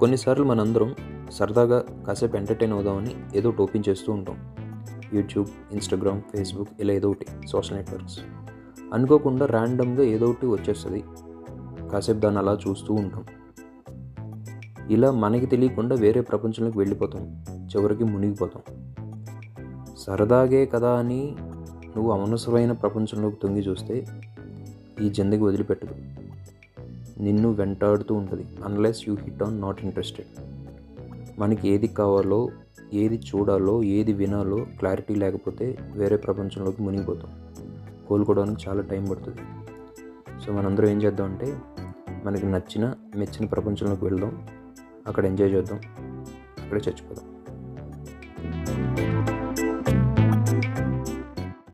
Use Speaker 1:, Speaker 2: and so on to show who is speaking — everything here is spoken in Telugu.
Speaker 1: కొన్నిసార్లు మనందరం సరదాగా కాసేపు ఎంటర్టైన్ అవుదామని ఏదో ఒకటి చేస్తూ ఉంటాం. యూట్యూబ్ ఇన్స్టాగ్రామ్ ఫేస్బుక్ ఇలా ఏదో ఒకటి సోషల్ నెట్వర్క్స్ అనుకోకుండా ర్యాండమ్గా ఏదో ఒకటి వచ్చేస్తుంది. కాసేపు దాన్ని అలా చూస్తూ ఉంటాం. ఇలా మనకి తెలియకుండా వేరే ప్రపంచంలోకి వెళ్ళిపోతాం. చివరికి మునిగిపోతాం. సరదాగే కదా అని నువ్వు అనవసరమైన ప్రపంచంలోకి తొంగి చూస్తే ఈ జిందగీ వదిలిపెట్టదు. నిన్ను వెంటాడుతూ ఉంటుంది. Unless you hit on not interested మనకి ఏది కావాలో ఏది చూడాలో ఏది వినాలో క్లారిటీ లేకపోతే వేరే ప్రపంచంలోకి మునిగిపోతాం. కోలుకోవడానికి చాలా టైం పడుతుంది. సో మనందరం ఏం చేద్దాం అంటే మనకి నచ్చిన మెచ్చిన ప్రపంచంలోకి వెళ్దాం. అక్కడ ఎంజాయ్ చేద్దాం. అక్కడే చచ్చిపోదాం.